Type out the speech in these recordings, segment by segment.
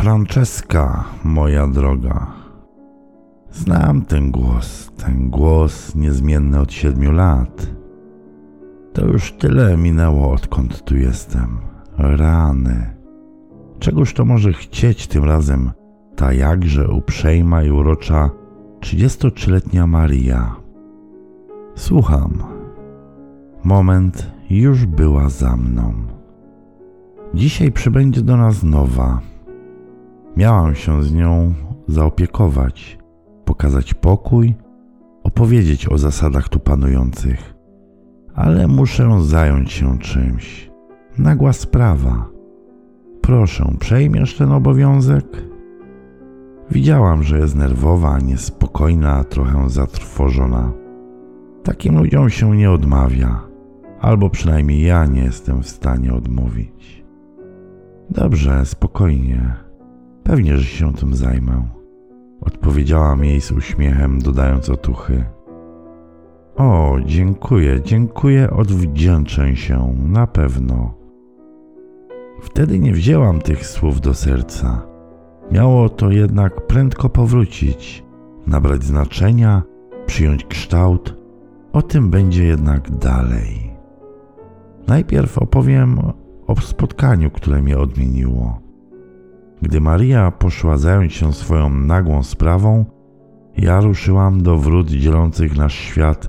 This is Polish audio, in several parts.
Franceska, moja droga. Znam ten głos, ten głos niezmienny od siedmiu lat. To już tyle minęło, odkąd tu jestem. Rany. Czegoż to może chcieć tym razem ta jakże uprzejma i urocza 33-letnia Maria? Słucham. Moment już była za mną. Dzisiaj przybędzie do nas nowa. Miałam się z nią zaopiekować, pokazać pokój, opowiedzieć o zasadach tu panujących. Ale muszę zająć się czymś. Nagła sprawa. Proszę, przejmiesz ten obowiązek? Widziałam, że jest nerwowa, niespokojna, trochę zatrwożona. Takim ludziom się nie odmawia, albo przynajmniej ja nie jestem w stanie odmówić. Dobrze, spokojnie. Pewnie, że się tym zajmę. Odpowiedziałam jej z uśmiechem, dodając otuchy. O, dziękuję, dziękuję, odwdzięczę się, na pewno. Wtedy nie wzięłam tych słów do serca. Miało to jednak prędko powrócić, nabrać znaczenia, przyjąć kształt. O tym będzie jednak dalej. Najpierw opowiem o spotkaniu, które mnie odmieniło. Gdy Maria poszła zająć się swoją nagłą sprawą, ja ruszyłam do wrót dzielących nasz świat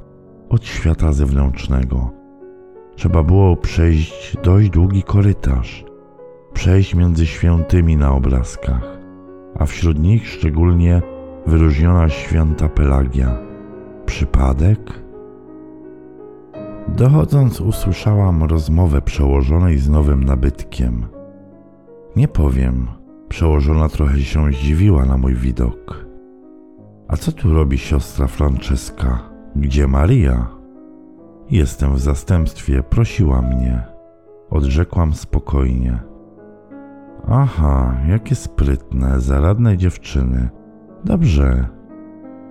od świata zewnętrznego. Trzeba było przejść dość długi korytarz, przejść między świętymi na obrazkach, a wśród nich szczególnie wyróżniona święta Pelagia. Przypadek? Dochodząc, usłyszałam rozmowę przełożonej z nowym nabytkiem. Nie powiem, przełożona trochę się zdziwiła na mój widok. A co tu robi siostra Franceska? Gdzie Maria? Jestem w zastępstwie, prosiła mnie. Odrzekłam spokojnie. Aha, jakie sprytne, zaradne dziewczyny. Dobrze.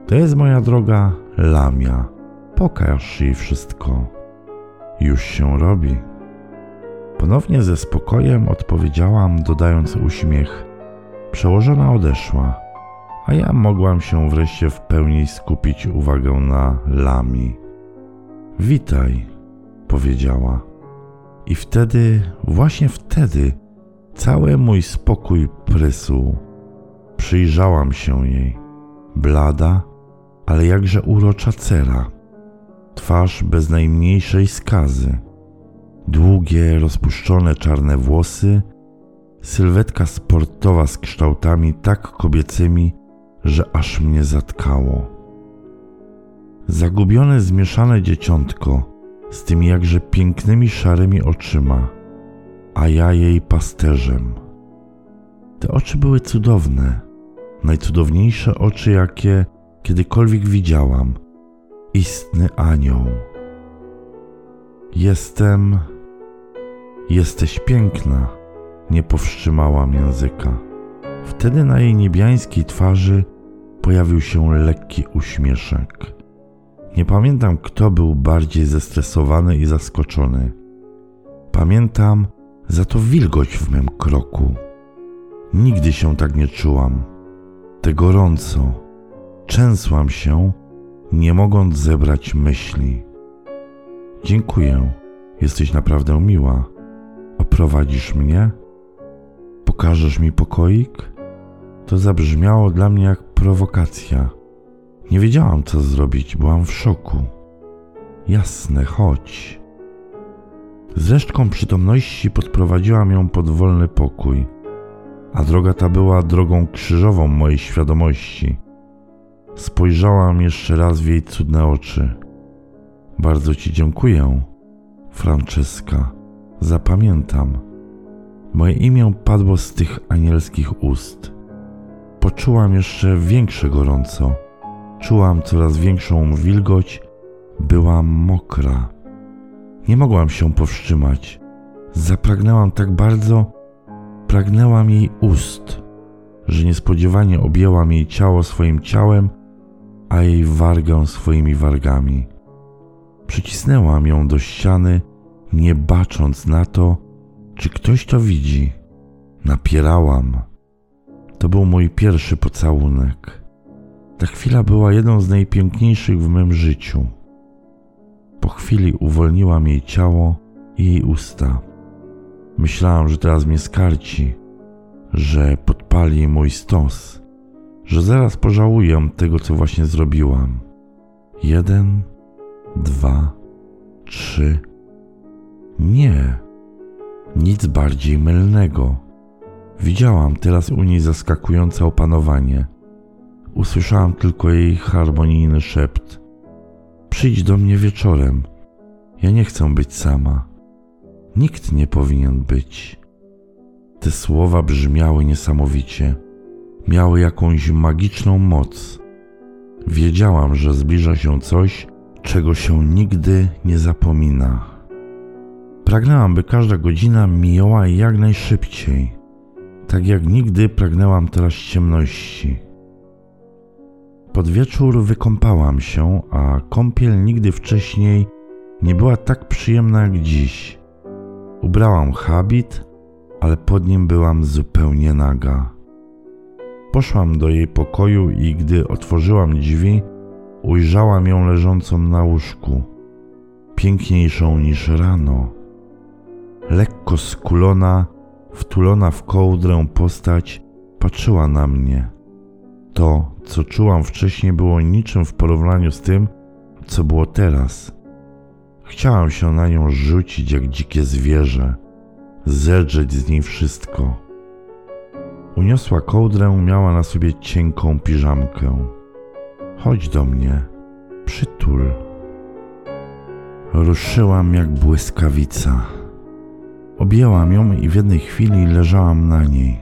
To jest moja droga Lamia. Pokaż jej wszystko. Już się robi. Ponownie ze spokojem odpowiedziałam, dodając uśmiech. Przełożona odeszła, a ja mogłam się wreszcie w pełni skupić uwagę na Lami. Witaj, powiedziała. I wtedy, właśnie wtedy, cały mój spokój prysł. Przyjrzałam się jej. Blada, ale jakże urocza cera. Twarz bez najmniejszej skazy. Długie, rozpuszczone czarne włosy, sylwetka sportowa z kształtami tak kobiecymi, że aż mnie zatkało. Zagubione, zmieszane dzieciątko z tymi jakże pięknymi szarymi oczyma, a ja jej pasterzem. Te oczy były cudowne, najcudowniejsze oczy, jakie kiedykolwiek widziałam. Istny anioł. Jestem. Jesteś piękna, nie powstrzymałam języka. Wtedy na jej niebiańskiej twarzy pojawił się lekki uśmieszek. Nie pamiętam, kto był bardziej zestresowany i zaskoczony. Pamiętam za to wilgoć w mym kroku. Nigdy się tak nie czułam. Te gorąco. Trzęsłam się, nie mogąc zebrać myśli. Dziękuję, jesteś naprawdę miła. Oprowadzisz mnie? Pokażesz mi pokoik? To zabrzmiało dla mnie jak prowokacja. Nie wiedziałam, co zrobić, byłam w szoku. Jasne, chodź. Z resztką przytomności podprowadziłam ją pod wolny pokój, a droga ta była drogą krzyżową mojej świadomości. Spojrzałam jeszcze raz w jej cudne oczy. Bardzo ci dziękuję, Franceska. Zapamiętam. Moje imię padło z tych anielskich ust. Poczułam jeszcze większe gorąco. Czułam coraz większą wilgoć. Byłam mokra. Nie mogłam się powstrzymać. Zapragnęłam tak bardzo, pragnęłam jej ust, że niespodziewanie objęłam jej ciało swoim ciałem, a jej wargę swoimi wargami. Przycisnęłam ją do ściany, nie bacząc na to, czy ktoś to widzi. Napierałam. To był mój pierwszy pocałunek. Ta chwila była jedną z najpiękniejszych w mym życiu. Po chwili uwolniłam jej ciało i jej usta. Myślałam, że teraz mnie skarci, że podpali mój stos, że zaraz pożałuję tego, co właśnie zrobiłam. Jeden, dwa, trzy. Nie, nic bardziej mylnego. Widziałam teraz u niej zaskakujące opanowanie. Usłyszałam tylko jej harmonijny szept. Przyjdź do mnie wieczorem. Ja nie chcę być sama. Nikt nie powinien być. Te słowa brzmiały niesamowicie. Miały jakąś magiczną moc. Wiedziałam, że zbliża się coś, czego się nigdy nie zapomina. Pragnęłam, by każda godzina mijała jak najszybciej, tak jak nigdy pragnęłam teraz ciemności. Pod wieczór wykąpałam się, a kąpiel nigdy wcześniej nie była tak przyjemna jak dziś. Ubrałam habit, ale pod nim byłam zupełnie naga. Poszłam do jej pokoju i gdy otworzyłam drzwi, ujrzałam ją leżącą na łóżku, piękniejszą niż rano. Lekko skulona, wtulona w kołdrę postać patrzyła na mnie. To, co czułam wcześniej, było niczym w porównaniu z tym, co było teraz. Chciałam się na nią rzucić jak dzikie zwierzę, zedrzeć z niej wszystko. Uniosła kołdrę, miała na sobie cienką piżamkę. Chodź do mnie, przytul. Ruszyłam jak błyskawica. Objęłam ją i w jednej chwili leżałam na niej.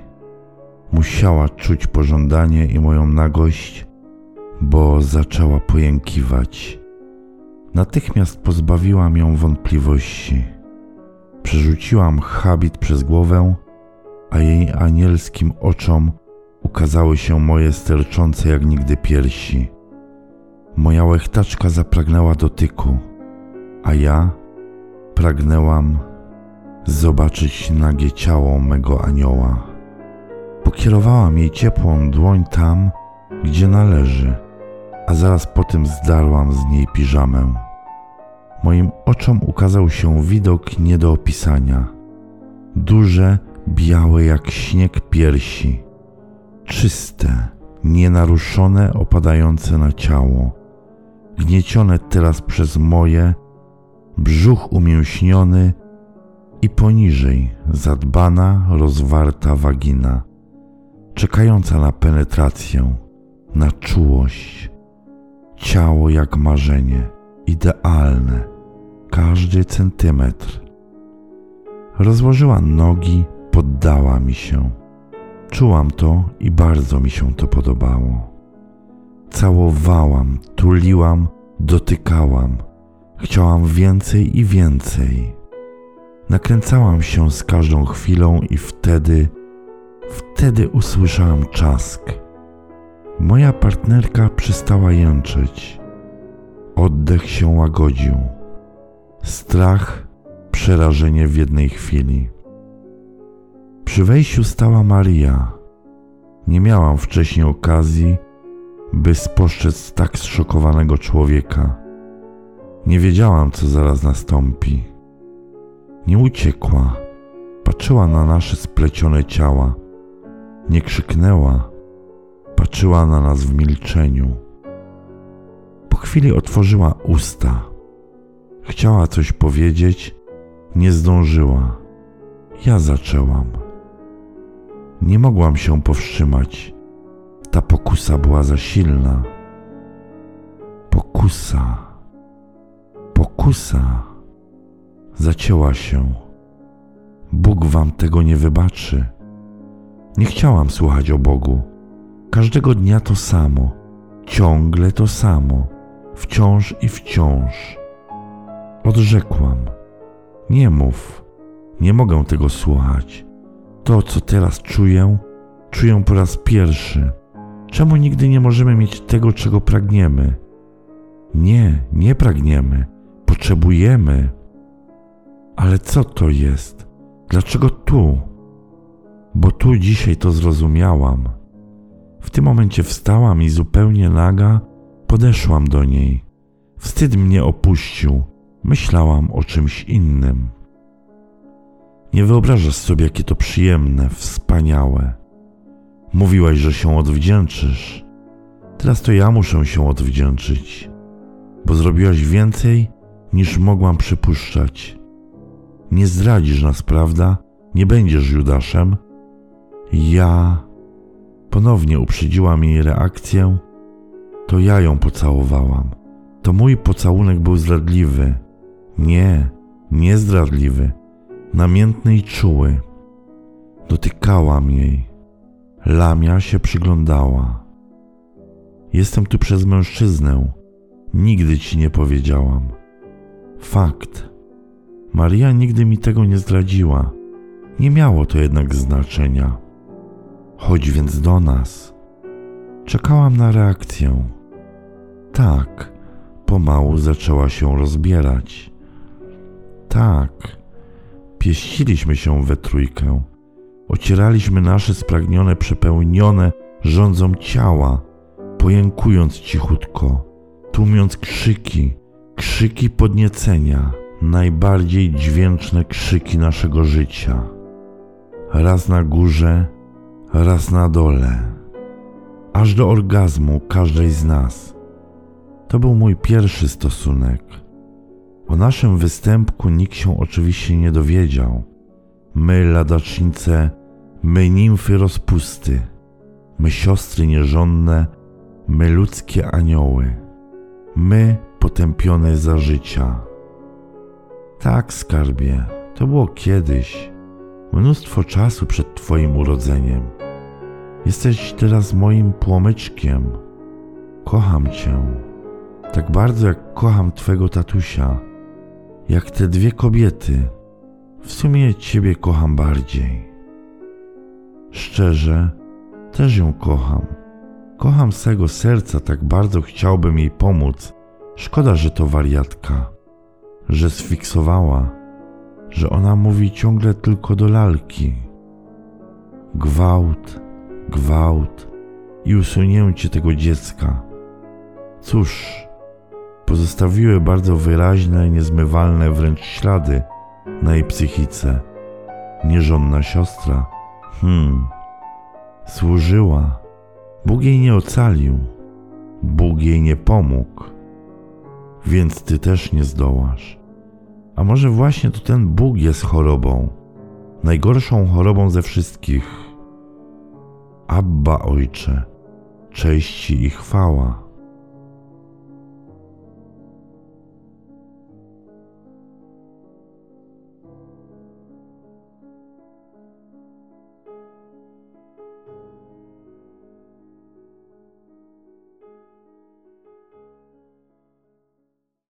Musiała czuć pożądanie i moją nagość, bo zaczęła pojękiwać. Natychmiast pozbawiłam ją wątpliwości. Przerzuciłam habit przez głowę, a jej anielskim oczom ukazały się moje sterczące jak nigdy piersi. Moja łechtaczka zapragnęła dotyku, a ja pragnęłam zobaczyć nagie ciało mego anioła. Pokierowałam jej ciepłą dłoń tam, gdzie należy, a zaraz potem zdarłam z niej piżamę. Moim oczom ukazał się widok nie do opisania. Duże, białe jak śnieg piersi, czyste, nienaruszone, opadające na ciało, gniecione teraz przez moje, brzuch umięśniony i poniżej zadbana, rozwarta wagina, czekająca na penetrację, na czułość, ciało jak marzenie, idealne, każdy centymetr. Rozłożyła nogi, poddała mi się. Czułam to i bardzo mi się to podobało. Całowałam, tuliłam, dotykałam. Chciałam więcej i więcej. Nakręcałam się z każdą chwilą i wtedy, wtedy usłyszałam czask. Moja partnerka przestała jęczeć. Oddech się łagodził. Strach, przerażenie w jednej chwili. Przy wejściu stała Maria. Nie miałam wcześniej okazji, by spostrzec tak zszokowanego człowieka. Nie wiedziałam, co zaraz nastąpi. Nie uciekła, patrzyła na nasze splecione ciała. Nie krzyknęła, patrzyła na nas w milczeniu. Po chwili otworzyła usta. Chciała coś powiedzieć, nie zdążyła. Ja zaczęłam. Nie mogłam się powstrzymać. Ta pokusa była za silna. Pokusa. Pokusa. Zacięła się. Bóg wam tego nie wybaczy. Nie chciałam słuchać o Bogu. Każdego dnia to samo, ciągle to samo, wciąż i wciąż. Odrzekłam: Nie mów, nie mogę tego słuchać. To, co teraz czuję, czuję po raz pierwszy. Czemu nigdy nie możemy mieć tego, czego pragniemy? Nie, nie pragniemy, potrzebujemy. Ale co to jest? Dlaczego tu? Bo tu dzisiaj to zrozumiałam. W tym momencie wstałam i zupełnie naga podeszłam do niej. Wstyd mnie opuścił. Myślałam o czymś innym. Nie wyobrażasz sobie, jakie to przyjemne, wspaniałe. Mówiłaś, że się odwdzięczysz. Teraz to ja muszę się odwdzięczyć, bo zrobiłaś więcej niż mogłam przypuszczać. Nie zdradzisz nas, prawda? Nie będziesz Judaszem? Ja. Ponownie uprzedziłam jej reakcję. To ja ją pocałowałam. To mój pocałunek był zdradliwy. Nie, niezdradliwy, namiętny i czuły. Dotykałam jej. Lamia się przyglądała. Jestem tu przez mężczyznę. Nigdy ci nie powiedziałam. Fakt. Maria nigdy mi tego nie zdradziła. Nie miało to jednak znaczenia. Chodź więc do nas. Czekałam na reakcję. Tak, pomału zaczęła się rozbierać. Tak, pieściliśmy się we trójkę. Ocieraliśmy nasze spragnione, przepełnione rządzą ciała, pojękując cichutko, tłumiąc krzyki, krzyki podniecenia, najbardziej dźwięczne krzyki naszego życia. Raz na górze, raz na dole, aż do orgazmu każdej z nas. To był mój pierwszy stosunek. O naszym występku nikt się oczywiście nie dowiedział. My, ladacznice, my nimfy rozpusty, my siostry nierządne, my ludzkie anioły, my potępione za życia. Tak, skarbie, to było kiedyś, mnóstwo czasu przed Twoim urodzeniem. Jesteś teraz moim płomyczkiem. Kocham Cię, tak bardzo jak kocham Twego tatusia, jak te dwie kobiety. W sumie Ciebie kocham bardziej. Szczerze, też ją kocham. Kocham swego serca, tak bardzo chciałbym jej pomóc. Szkoda, że to wariatka, że sfiksowała, że ona mówi ciągle tylko do lalki. Gwałt, gwałt i usunięcie tego dziecka. Cóż, pozostawiły bardzo wyraźne, niezmywalne wręcz ślady na jej psychice. Nierządna siostra, hmm, służyła. Bóg jej nie ocalił, Bóg jej nie pomógł, więc ty też nie zdołasz. A może właśnie to ten Bóg jest chorobą, najgorszą chorobą ze wszystkich. Abba, ojcze, cześć i chwała.